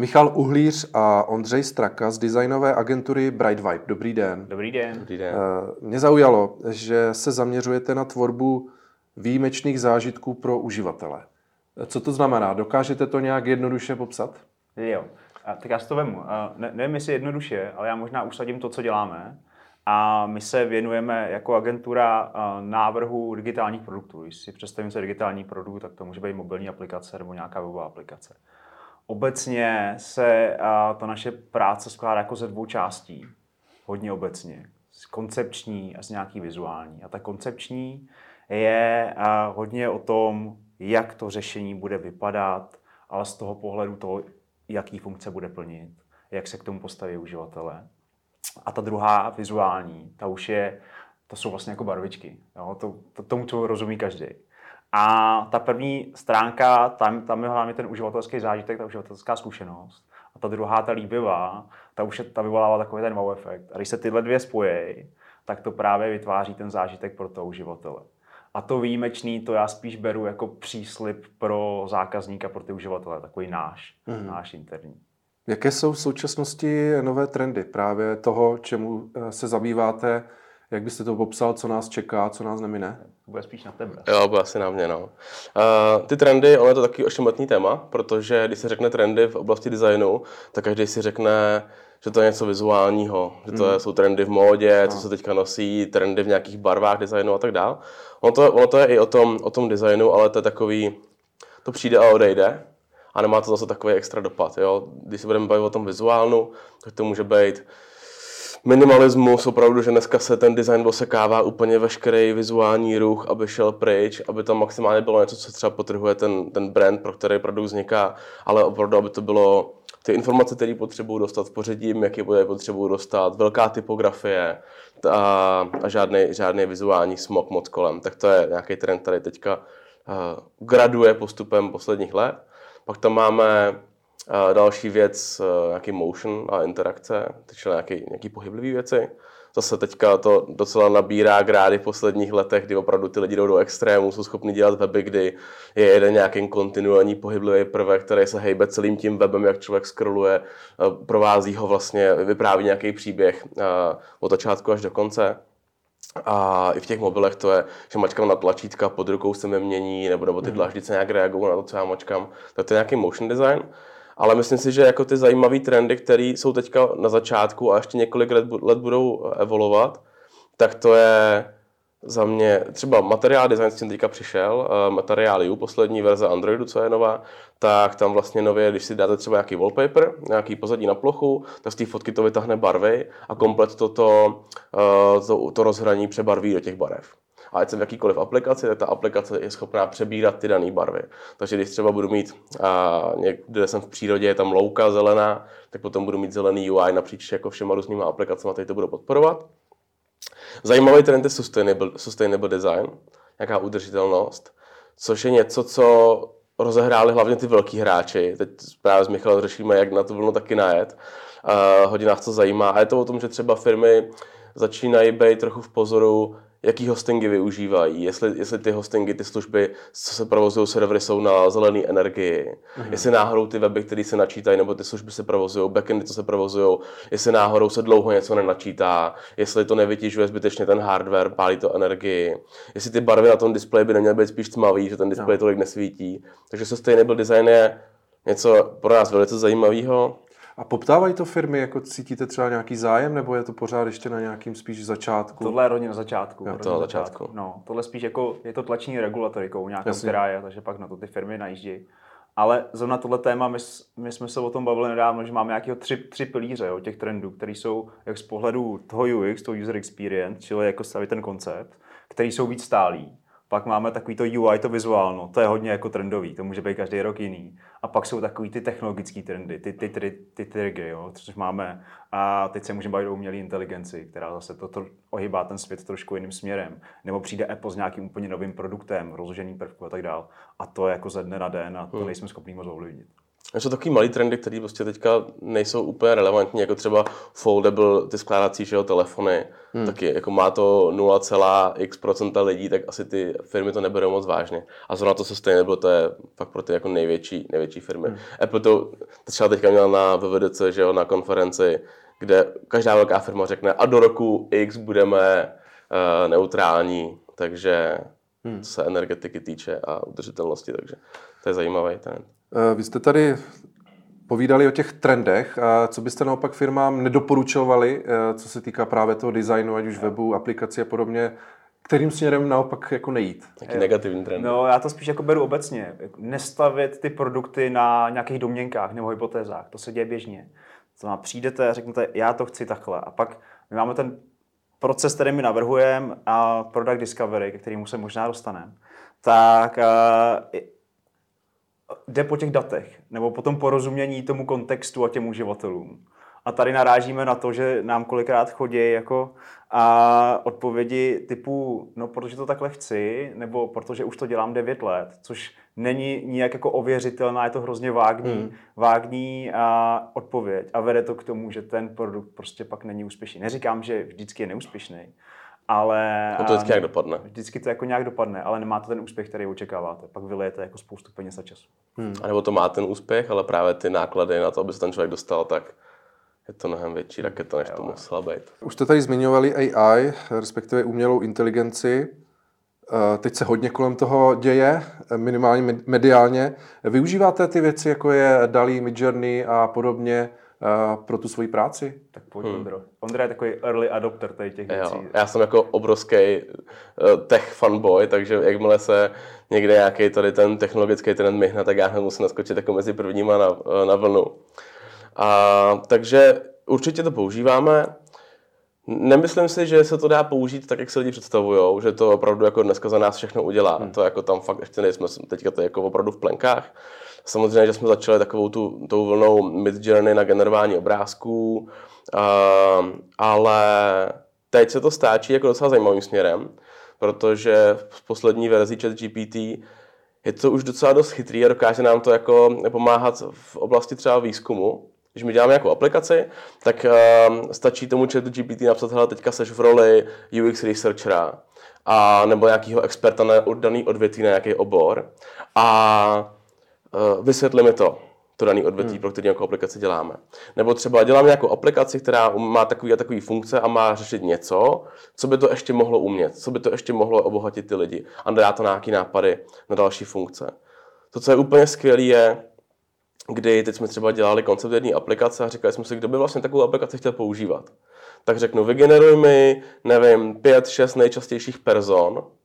Michal Uhlíř a Ondřej Straka z designové agentury Bright Vibe. Dobrý den. Dobrý den. Dobrý den. Eh, Mě zaujalo, že se zaměřujete na tvorbu výjimečných zážitků pro uživatele. Co to znamená? Dokážete to nějak jednoduše popsat? Jo. A, tak já si to vemu. A ne, nevím, jestli jednoduše, ale já možná usadím to, co děláme. A my se věnujeme jako agentura a, návrhu digitálních produktů. Když si představím se digitální produkt, tak to může být mobilní aplikace nebo nějaká webová aplikace. Obecně se ta naše práce skládá jako ze dvou částí. Hodně obecně. Z koncepční a z nějaký vizuální. A ta koncepční je a, hodně o tom, jak to řešení bude vypadat, ale z toho pohledu toho, jaký funkce bude plnit, jak se k tomu postaví uživatelé. A ta druhá, vizuální, ta už je, to jsou vlastně jako barvičky. Jo? To, to, tomu, co rozumí každý. A ta první stránka, tam, tam je hlavně ten uživatelský zážitek, ta uživatelská zkušenost. A ta druhá, ta líbivá, ta už je, ta vyvolává takový ten wow efekt. A když se tyhle dvě spojí, tak to právě vytváří ten zážitek pro toho uživatele. A to výjimečný, to já spíš beru jako příslip pro zákazníka, pro ty uživatele, takový náš, mm. náš interní. Jaké jsou v současnosti nové trendy právě toho, čemu eh, se zabýváte? Jak byste to popsal, co nás čeká, co nás nemine? To bude spíš na tebe. Jo, bude asi na mě, no. Uh, ty trendy, ono je to taky ošemetný téma, protože když se řekne trendy v oblasti designu, tak každý si řekne, že to je něco vizuálního, že to hmm. jsou trendy v módě, no. co se teďka nosí, trendy v nějakých barvách designu a tak dále. Ono to, ono to je i o tom, o tom designu, ale to je takový, to přijde a odejde a nemá to zase takový extra dopad. Jo? Když se budeme bavit o tom vizuálnu, tak to může být minimalismus, opravdu, že dneska se ten design osekává úplně veškerý vizuální ruch, aby šel pryč, aby tam maximálně bylo něco, co třeba potrhuje ten, ten brand, pro který produkt vzniká, ale opravdu, aby to bylo ty informace, které potřebují dostat v pořadí, jak je potřebují dostat, velká typografie a, a žádný, žádný vizuální smog moc kolem. Tak to je nějaký trend, který teďka uh, graduje postupem posledních let. Pak tam máme uh, další věc, uh, nějaký motion a interakce, takže nějaký, nějaký pohyblivý věci. Zase teďka to docela nabírá grády v posledních letech, kdy opravdu ty lidi jdou do extrému, jsou schopni dělat weby, kdy je jeden nějaký kontinuální pohyblivý prvek, který se hejbe celým tím webem, jak člověk scrolluje, provází ho vlastně, vypráví nějaký příběh od začátku až do konce. A i v těch mobilech to je, že mačkám na tlačítka, pod rukou se mi mění, nebo, nebo ty mhm. dlaždice nějak reagují na to, co já mačkám. Tak to je nějaký motion design. Ale myslím si, že jako ty zajímavé trendy, které jsou teďka na začátku a ještě několik let, let budou evolovat, tak to je za mě třeba materiál design s tím teďka přišel, uh, materiál U, poslední verze Androidu, co je nová, tak tam vlastně nově, když si dáte třeba nějaký wallpaper, nějaký pozadí na plochu, tak z té fotky to vytáhne barvy a komplet toto, uh, to, to rozhraní přebarví do těch barev. A ať jsem v jakýkoliv aplikaci, tak ta aplikace je schopná přebírat ty dané barvy. Takže když třeba budu mít, a někde jsem v přírodě, je tam louka zelená, tak potom budu mít zelený UI napříč jako všema různýma aplikacemi, které to budu podporovat. Zajímavý trend je sustainable, sustainable design, nějaká udržitelnost, což je něco, co rozehráli hlavně ty velký hráči. Teď právě s Michalem řešíme, jak na to vlnu taky najet. Uh, hodně to zajímá. A je to o tom, že třeba firmy začínají být trochu v pozoru, jaký hostingy využívají, jestli, jestli ty hostingy, ty služby, co se provozují servery, jsou na zelené energii, mm-hmm. jestli náhodou ty weby, které se načítají, nebo ty služby se provozují, backendy, co se provozují, jestli náhodou se dlouho něco nenačítá, jestli to nevytěžuje zbytečně ten hardware, pálí to energii, jestli ty barvy na tom displeji by neměly být spíš tmavý, že ten displej no. tolik nesvítí. Takže sustainable design je něco pro nás velice zajímavého. A poptávají to firmy, jako cítíte třeba nějaký zájem, nebo je to pořád ještě na nějakým spíš začátku? Tohle je rodně na začátku. Jo, to na začátku. No, tohle spíš jako, je to tlační regulatorikou nějakou, Jasně. která je, takže pak na to ty firmy najíždí. Ale zrovna tohle téma, my, my jsme se o tom bavili nedávno, že máme nějakého tři, tři pilíře jo, těch trendů, které jsou jak z pohledu toho UX, toho user experience, čili jako stavit ten koncept, který jsou víc stálí. Pak máme takový to UI, to vizuálno, to je hodně jako trendový, to může být každý rok jiný. A pak jsou takový ty technologické trendy, ty, ty, ty, ty triggy, jo, což máme. A teď se můžeme bavit o umělé inteligenci, která zase to, to ohýbá ten svět trošku jiným směrem. Nebo přijde Apple s nějakým úplně novým produktem, rozloženým prvku a tak dál. A to je jako ze dne na den a to hmm. nejsme schopni moc ovlivnit. Jsou takový malý trendy, které prostě teďka nejsou úplně relevantní, jako třeba foldable, ty skládací že jo, telefony. Hmm. Taky jako má to 0,x procenta lidí, tak asi ty firmy to neberou moc vážně. A zrovna to sustainable, to je fakt pro ty jako největší, největší firmy. Hmm. Apple to třeba teďka měl na VVDC, že jo, na konferenci, kde každá velká firma řekne a do roku X budeme uh, neutrální, takže hmm. co se energetiky týče a udržitelnosti, takže to je zajímavý trend. Eh, vy jste tady povídali o těch trendech. A co byste naopak firmám nedoporučovali, eh, co se týká právě toho designu, ať už webu, aplikací a podobně, kterým směrem naopak jako nejít? Jaký negativní trend? No, já to spíš jako beru obecně. Nestavit ty produkty na nějakých domněnkách nebo hypotézách. To se děje běžně. To znamená, přijdete a řeknete, já to chci takhle. A pak my máme ten proces, který my navrhujeme a product discovery, ke kterému se možná dostaneme. Tak jde po těch datech, nebo po tom porozumění tomu kontextu a těm uživatelům. A tady narážíme na to, že nám kolikrát chodí jako a odpovědi typu, no protože to takhle chci, nebo protože už to dělám 9 let, což není nijak jako ověřitelná, je to hrozně vágní, hmm. vágní a odpověď a vede to k tomu, že ten produkt prostě pak není úspěšný. Neříkám, že vždycky je neúspěšný, ale... No to vždycky nějak dopadne. Vždycky to jako nějak dopadne, ale nemá to ten úspěch, který očekáváte. Pak vylejete jako spoustu peněz a času. Hmm. A nebo to má ten úspěch, ale právě ty náklady na to, aby se ten člověk dostal, tak je to mnohem větší raketa, než to musela být. Už jste tady zmiňovali AI, respektive umělou inteligenci. Eh, teď se hodně kolem toho děje, minimálně mediálně. Využíváte ty věci, jako je DALI, Midjourney a podobně, pro tu svoji práci? Tak pojď, hmm. Ondro. Ondra je takový early adopter tady těch věcí. Jo, já jsem jako obrovský uh, tech fanboy, takže jakmile se někde nějaký tady ten technologický trend myhne, tak já hned musím naskočit jako mezi prvníma na, uh, na vlnu. A, takže určitě to používáme. Nemyslím si, že se to dá použít tak, jak se lidi představují, že to opravdu jako dneska za nás všechno udělá. Hmm. To jako tam fakt ještě nejsme, teďka to je jako opravdu v plenkách. Samozřejmě, že jsme začali takovou tu, tou vlnou mid-journey na generování obrázků, uh, ale teď se to stáčí jako docela zajímavým směrem, protože v poslední verzi ChatGPT je to už docela dost chytrý a dokáže nám to jako pomáhat v oblasti třeba výzkumu. Když my děláme nějakou aplikaci, tak uh, stačí tomu chatu GPT napsat, hele, teďka seš v roli UX researchera a nebo nějakého experta na daný odvětví na nějaký obor. A vysvětli mi to, to daný odvětví, hmm. pro který nějakou aplikaci děláme. Nebo třeba dělám nějakou aplikaci, která má takový a takový funkce a má řešit něco, co by to ještě mohlo umět, co by to ještě mohlo obohatit ty lidi a dá to nějaký nápady na další funkce. To, co je úplně skvělé, je, kdy teď jsme třeba dělali koncept jedné aplikace a říkali jsme si, kdo by vlastně takovou aplikaci chtěl používat. Tak řeknu, vygeneruj mi, nevím, pět, šest nejčastějších person, eh,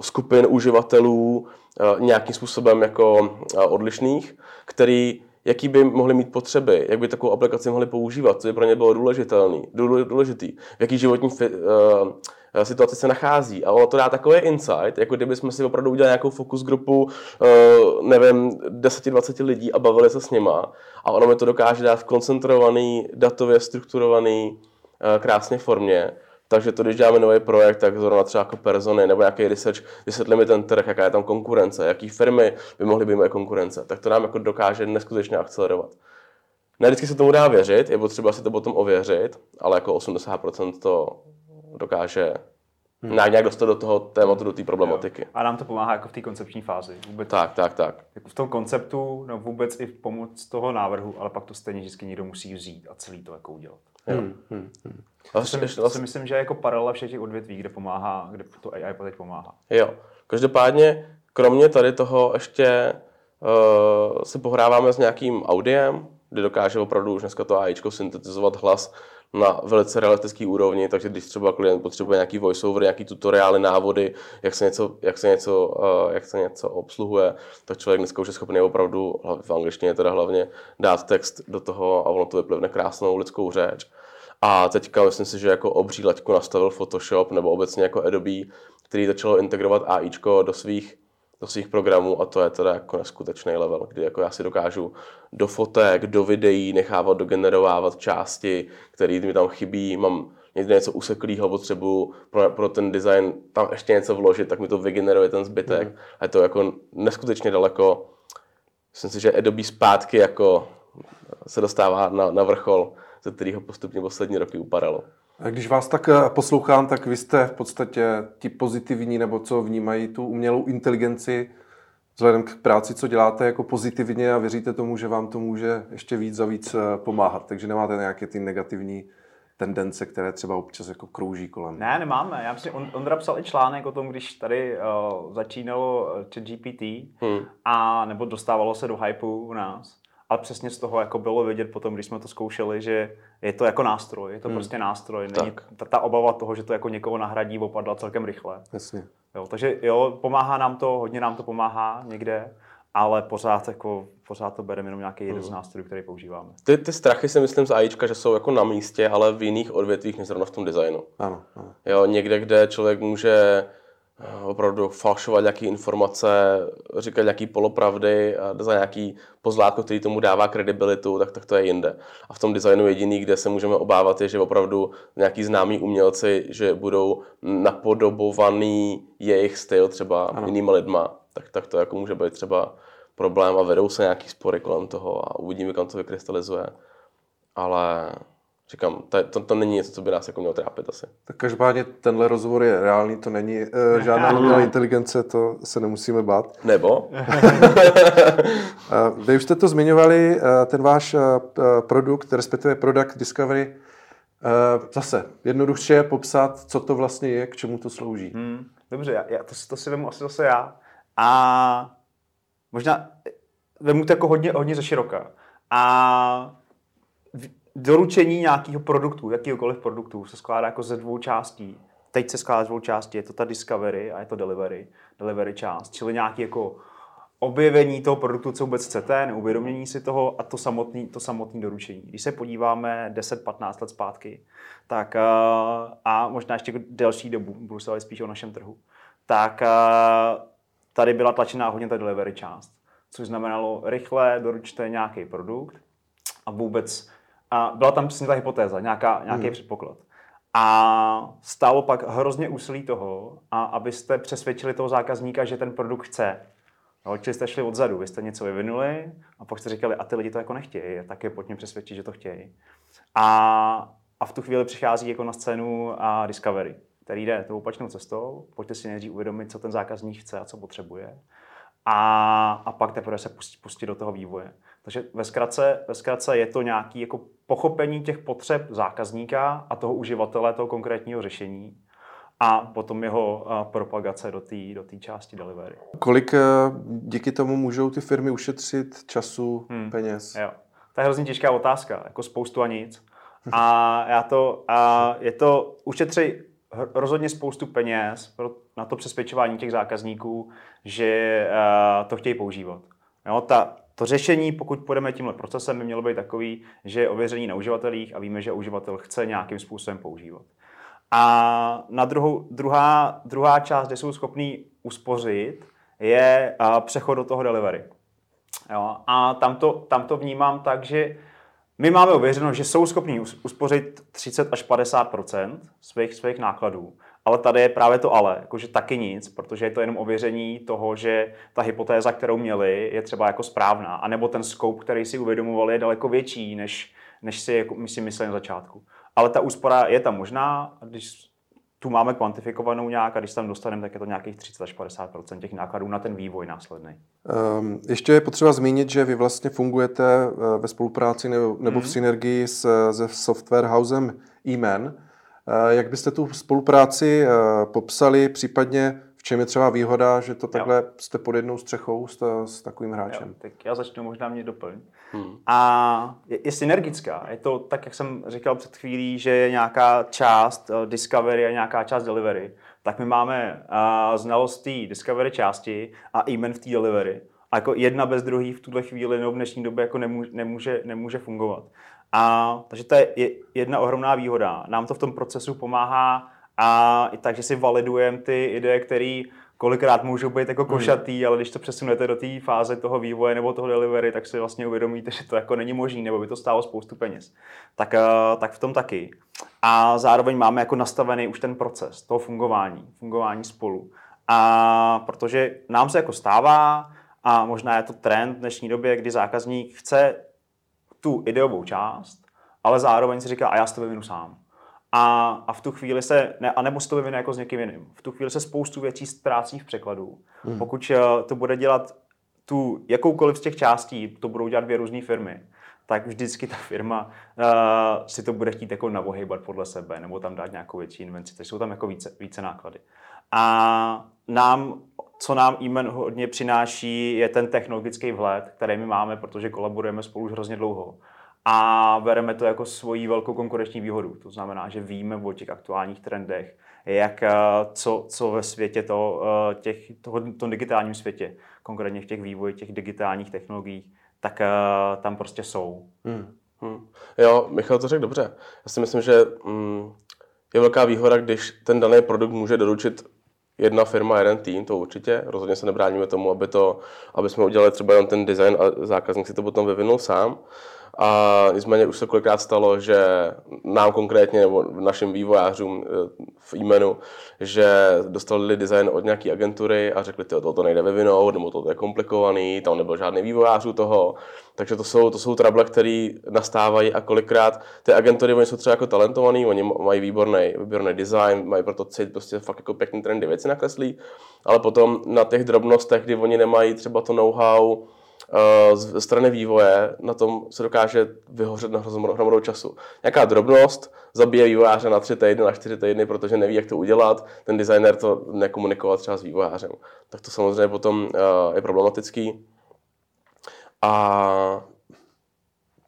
skupin uživatelů Eh, nějakým způsobem jako eh, odlišných, který, jaký by mohli mít potřeby, jak by takovou aplikaci mohli používat, co by pro ně bylo důležitelný, důležitý, v jaký životní fi, uh, situaci se nachází. A ono to dá takový insight, jako kdyby jsme si opravdu udělali nějakou fokus grupu, uh, nevím, 10-20 lidí a bavili se s nima. A ono mi to dokáže dát v koncentrovaný, datově strukturovaný, uh, krásně formě takže to, když děláme nový projekt, tak zrovna třeba jako persony nebo nějaký research, vysvětlí mi ten trh, jaká je tam konkurence, jaký firmy by mohly být moje konkurence, tak to nám jako dokáže neskutečně akcelerovat. Ne vždycky se tomu dá věřit, je potřeba si to potom ověřit, ale jako 80% to dokáže hmm. nějak dostat do toho tématu, do té problematiky. Jo. A nám to pomáhá jako v té koncepční fázi. Vůbec, tak, tak, tak. Jako v tom konceptu, no vůbec i v pomoc toho návrhu, ale pak to stejně vždycky někdo musí vzít a celý to jako udělat. Hmm, hmm, hmm. To, si, vlastně, to si myslím, že je jako paralela všech těch odvětví, kde pomáhá, kde to AI teď pomáhá. Jo. Každopádně, kromě tady toho ještě uh, si pohráváme s nějakým audiem, kde dokáže opravdu už dneska to AIčko syntetizovat hlas na velice realistický úrovni, takže když třeba klient potřebuje nějaký voiceover, nějaký tutoriály, návody, jak se něco, jak se něco, uh, jak se něco obsluhuje, tak člověk dneska už je schopný opravdu, v angličtině teda hlavně, dát text do toho a ono to vyplivne krásnou lidskou řeč. A teďka myslím si, že jako obří laťku nastavil Photoshop nebo obecně jako Adobe, který začalo integrovat AIčko do svých, do svých programů a to je teda jako neskutečný level, kdy jako já si dokážu do fotek, do videí nechávat dogenerovávat části, které mi tam chybí, mám někde něco useklého, potřebuju pro, pro ten design tam ještě něco vložit, tak mi to vygeneruje ten zbytek. Mm. A je to jako neskutečně daleko myslím si, že Adobe zpátky jako se dostává na, na vrchol, ze kterého postupně poslední roky upadalo. A když vás tak eh, poslouchám, tak vy jste v podstatě ti pozitivní, nebo co vnímají tu umělou inteligenci, vzhledem k práci, co děláte jako pozitivně a věříte tomu, že vám to může ještě víc a víc eh, pomáhat. Takže nemáte nějaké ty negativní tendence, které třeba občas jako krouží kolem. Ne, nemáme. Já myslím, on, Ondra psal i článek o tom, když tady uh, začínalo ChatGPT hmm. a nebo dostávalo se do hypeu u nás. Ale přesně z toho jako bylo vidět potom, když jsme to zkoušeli, že je to jako nástroj, je to hmm. prostě nástroj. Není ta, ta obava toho, že to jako někoho nahradí, opadla celkem rychle. Jasně. Jo, takže jo, pomáhá nám to, hodně nám to pomáhá někde, ale pořád, jako, pořád to bereme jenom nějaký jeden z hmm. nástrojů, který používáme. Ty, ty strachy si myslím z AIčka, že jsou jako na místě, ale v jiných odvětvích, než zrovna v tom designu. Ano, ano. Jo, někde, kde člověk může opravdu falšovat nějaké informace, říkat nějaké polopravdy a za nějaký pozlátko, který tomu dává kredibilitu, tak, tak to je jinde. A v tom designu jediný, kde se můžeme obávat, je, že opravdu nějaký známí umělci, že budou napodobovaný jejich styl třeba ano. jinýma lidma, tak, tak to jako může být třeba problém a vedou se nějaký spory kolem toho a uvidíme, kam to vykrystalizuje. Ale říkám, to, to, to není něco, co by nás jako mělo trápit asi. Tak každopádně tenhle rozhovor je reálný, to není uh, žádná umělá inteligence, to se nemusíme bát. Nebo? uh, vy už jste to zmiňovali, uh, ten váš uh, produkt, respektive Product Discovery, uh, zase jednoduše popsat, co to vlastně je, k čemu to slouží. Hmm, dobře, já, já, to, to si vemu asi zase já. A možná vemu to jako hodně, hodně ze široka. A doručení nějakého produktu, jakýkoliv produktu, se skládá jako ze dvou částí. Teď se skládá z dvou částí, je to ta discovery a je to delivery, delivery část, čili nějaký jako objevení toho produktu, co vůbec chcete, neuvědomění si toho a to samotné to samotný doručení. Když se podíváme 10-15 let zpátky, tak eh, a možná ještě delší dobu, budu se spíš o našem trhu, tak eh, tady byla tlačená hodně ta delivery část, což znamenalo rychle doručte nějaký produkt a vůbec a byla tam přesně ta hypotéza, nějaká, nějaký hmm. předpoklad. A stálo pak hrozně úsilí toho, a abyste přesvědčili toho zákazníka, že ten produkt chce. No, čili jste šli odzadu, vy jste něco vyvinuli a pak jste říkali, a ty lidi to jako nechtějí, tak je pojďme přesvědčit, že to chtějí. A, a v tu chvíli přichází jako na scénu a Discovery, který jde tou opačnou cestou. Pojďte si nejdřív uvědomit, co ten zákazník chce a co potřebuje. A, a pak teprve se pustit, pustit do toho vývoje. Takže ve zkratce, ve zkratce je to nějaké jako pochopení těch potřeb zákazníka a toho uživatele toho konkrétního řešení a potom jeho propagace do té do části delivery. Kolik e, díky tomu můžou ty firmy ušetřit času, hmm. peněz? Jo. To je hrozně těžká otázka, jako spoustu a nic. A já to, a je to, ušetří rozhodně spoustu peněz na to přesvědčování těch zákazníků, že to chtějí používat. Jo, ta, to řešení, pokud půjdeme tímhle procesem, by mělo být takový, že je ověření na uživatelích a víme, že uživatel chce nějakým způsobem používat. A na druhou, druhá, druhá část, kde jsou schopní uspořit, je přechod do toho delivery. Jo? A tam to, tam to vnímám tak, že my máme ověřeno, že jsou schopní uspořit 30 až 50% svých, svých nákladů. Ale tady je právě to ale, jakože taky nic, protože je to jenom ověření toho, že ta hypotéza, kterou měli, je třeba jako správná. A nebo ten scope, který si uvědomovali, je daleko větší, než, než si, jako, my si mysleli na začátku. Ale ta úspora je tam možná, když tu máme kvantifikovanou nějak a když tam dostaneme, tak je to nějakých 30 až 50 těch nákladů na ten vývoj následný. Um, ještě je potřeba zmínit, že vy vlastně fungujete eh, ve spolupráci nebo, nebo mm. v mhm. synergii s, se software housem e-man, jak byste tu spolupráci eh, popsali, případně v čem je třeba výhoda, že to takhle jo. jste pod jednou střechou s, s takovým hráčem? Jo, tak já začnu možná mě doplň. Hmm. A je, je synergická. Je to tak, jak jsem říkal před chvílí, že je nějaká část uh, Discovery a nějaká část Delivery. Tak my máme uh, znalost té Discovery části a e v té Delivery. A jako jedna bez druhý v tuhle chvíli nebo v dnešní době jako nemůže, nemůže, nemůže fungovat. A, takže to je jedna ohromná výhoda. Nám to v tom procesu pomáhá a i tak, že si validujeme ty ideje, které kolikrát můžou být jako hmm. košatý, hmm. ale když to přesunete do té fáze toho vývoje nebo toho delivery, tak si vlastně uvědomíte, že to jako není možné, nebo by to stálo spoustu peněz. Tak, eh, tak v tom taky. A zároveň máme jako nastavený už ten proces toho fungování, fungování spolu. A protože nám se jako stává, a možná je to trend v dnešní době, kdy zákazník chce tu ideovou část, ale zároveň si říká, a já si to vyvinu sám. A, a v tu chvíli se, ne, a nebo si to vyvine jako s někým jiným. V tu chvíli se spoustu věcí ztrácí v překladu. Hmm. Pokud eh, to bude dělat tu jakoukoliv z těch částí, to budou dělat dvě různé firmy, tak vždycky ta firma uh, si to bude chtít jako navohejbat podle sebe, nebo tam dát nějakou větší invenci, takže jsou tam jako více, více náklady. A nám, co nám e hodně přináší, je ten technologický vhled, který my máme, protože kolaborujeme spolu už hrozně dlouho. A bereme to jako svoji velkou konkurenční výhodu. To znamená, že víme o těch aktuálních trendech, jak, eh, co, co ve světě, to, eh, těch, toho, tom digitálním světě, konkrétně v těch vývoji těch digitálních technologií, tak uh, tam prostě jsou. Hmm. Hmm. Jo, Michal to řekl dobře. Já si myslím, že mm, je velká výhoda, když ten daný produkt může doručit jedna firma, jeden tým, to určitě. Rozhodně se nebráníme tomu, aby, to, aby jsme udělali třeba jenom ten design a zákazník si to potom vyvinul sám. A nicméně už se kolikrát stalo, že nám konkrétně nebo našim vývojářům eh, v e že dostali design od nějaké agentury a řekli, že to nejde vyvinout, nebo to je komplikovaný, tam nebyl žádný vývojářů toho. Takže to jsou, to jsou trable, které nastávají a kolikrát ty agentury, oni jsou třeba jako talentovaný, oni mají výborný, výborný design, mají proto cít, prostě fakt jako pěkný trendy věci nakreslí, ale potom na těch drobnostech, kdy oni nemají třeba to know-how, z strany vývoje na tom se dokáže vyhořet na hromadu času. Nějaká drobnost zabije vývojáře na tři týdny, na čtyři týdny, protože neví, jak to udělat, ten designer to nekomunikovat třeba s vývojářem. Tak to samozřejmě potom eh, je problematický. A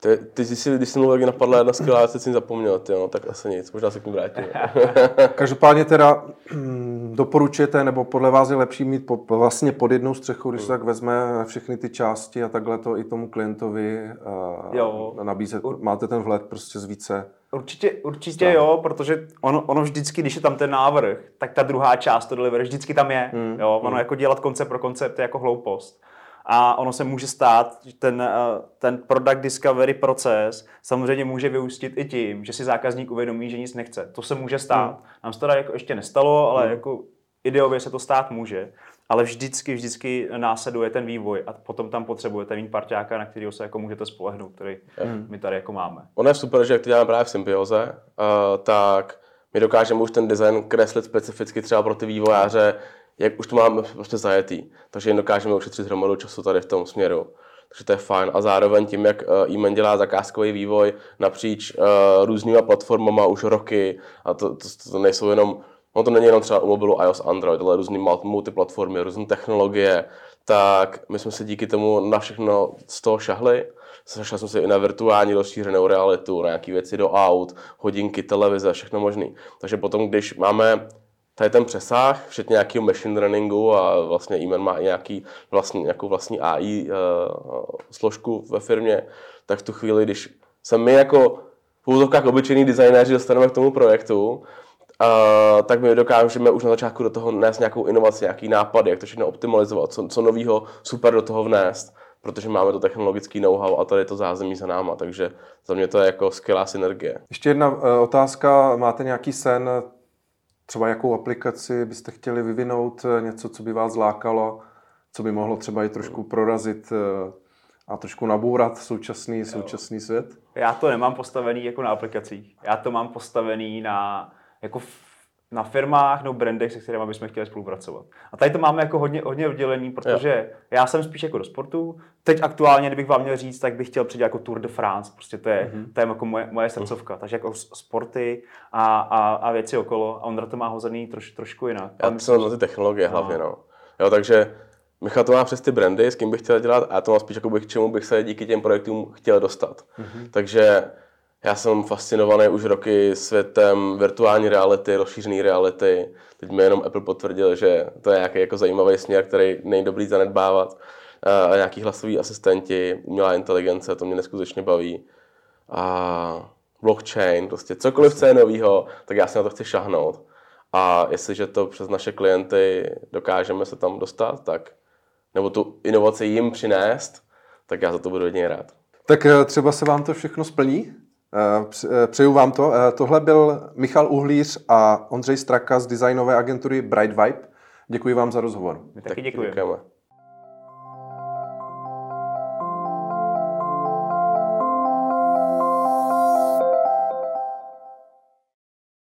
ty, ty jsi, když jsem mluvil, napadla jedna skvělá, teď jsem zapomněl, ty, no, tak asi nic, možná se k ní vrátím. Každopádně teda hm, doporučujete, nebo podle vás je lepší mít po, vlastně pod jednou střechou, když hmm. tak vezme všechny ty části a takhle to i tomu klientovi uh, jo. nabízet. Máte ten vhled prostě z více Určitě, určitě jo, protože ono, ono vždycky, když je tam ten návrh, tak ta druhá část, to delivery, vždycky tam je. Hmm. Jo? Ono hmm. jako dělat koncept pro koncept je jako hloupost a ono se může stát, že ten, eh, ten product discovery proces samozřejmě může vyústit i tím, že si zákazník uvědomí, že nic nechce. To se může stát. Hmm. Nám se to jako ještě nestalo, ale hmm. jako ideově se to stát může. Ale vždycky, vždycky následuje ten vývoj a potom tam potřebujete mít parťáka, na kterého se jako můžete spolehnout, který hmm. my tady jako máme. Ono je super, že jak to děláme právě v symbioze, uh, tak my dokážeme už ten design kreslit specificky třeba pro ty vývojáře, jak už to máme prostě zajetý, takže jen dokážeme ušetřit hromadu času tady v tom směru. Takže to je fajn. A zároveň tím, jak uh, e dělá zakázkový vývoj napříč uh, různýma platformama už roky, a to, to, to nejsou jenom, no to není jenom třeba u mobilu iOS, Android, ale různý multiplatformy, různé technologie, tak my jsme se díky tomu na všechno z toho šahli. Zašel jsem se i na virtuální rozšířenou realitu, na nějaké věci do aut, hodinky, televize, všechno možné. Takže potom, když máme tady ten přesah, včetně nějakého machine learningu a vlastně e má i nějaký vlastní, nějakou vlastní AI uh, eh, složku ve firmě, tak v tu chvíli, když se my jako v obyčejní designéři dostaneme k tomu projektu, uh, tak my dokážeme už na začátku do toho nést nějakou inovaci, nějaký nápad, jak to všechno optimalizovat, co, co nového super do toho vnést, protože máme to technologický know-how a tady je to zázemí za náma, takže za mě to je jako skvělá synergie. Ještě jedna uh, otázka, máte nějaký sen, Třeba jakou aplikaci byste chtěli vyvinout, eh, něco, co by vás lákalo, co by mohlo třeba i trošku prorazit eh, a trošku nabourat současný, současný svět? Já to nemám postavený jako na aplikacích. Já to mám postavený na jako na firmách nebo brandech, se kterými bychom chtěli spolupracovat. A tady to máme jako hodně, hodně oddělený, protože jo. já jsem spíš jako do sportu. Teď aktuálně, kdybych vám měl říct, tak bych chtěl přijít jako Tour de France. Prostě to je, mm-hmm. to je jako moje, moje srdcovka. Takže jako sporty a, a, a věci okolo. A Ondra to má hozený troš, trošku jinak. Já jsem na ty technologie no. hlavně, no. Jo, takže Michal to má přes ty brandy, s kým bych chtěl dělat, a to mám spíš jako bych, k čemu bych se díky těm projektům chtěl dostat. Mm-hmm. Takže já jsem fascinovaný už roky světem virtuální reality, rozšířené reality. Teď mi jenom Apple potvrdil, že to je nějaký jako zajímavý směr, který není dobrý zanedbávat. A nějaký hlasový asistenti, umělá inteligence, to mě neskutečně baví. A blockchain, prostě cokoliv, co je novýho, tak já si na to chci šahnout. A jestliže to přes naše klienty dokážeme se tam dostat, tak nebo tu inovaci jim přinést, tak já za to budu hodně rád. Tak eh, třeba se vám to všechno splní? Eh, eh, přeju vám to. Eh, tohle byl Michal Uhlíř a Ondřej Straka z designové agentury Bright Vibe. Děkuji vám za rozhovor. My taky děkujeme. děkujeme.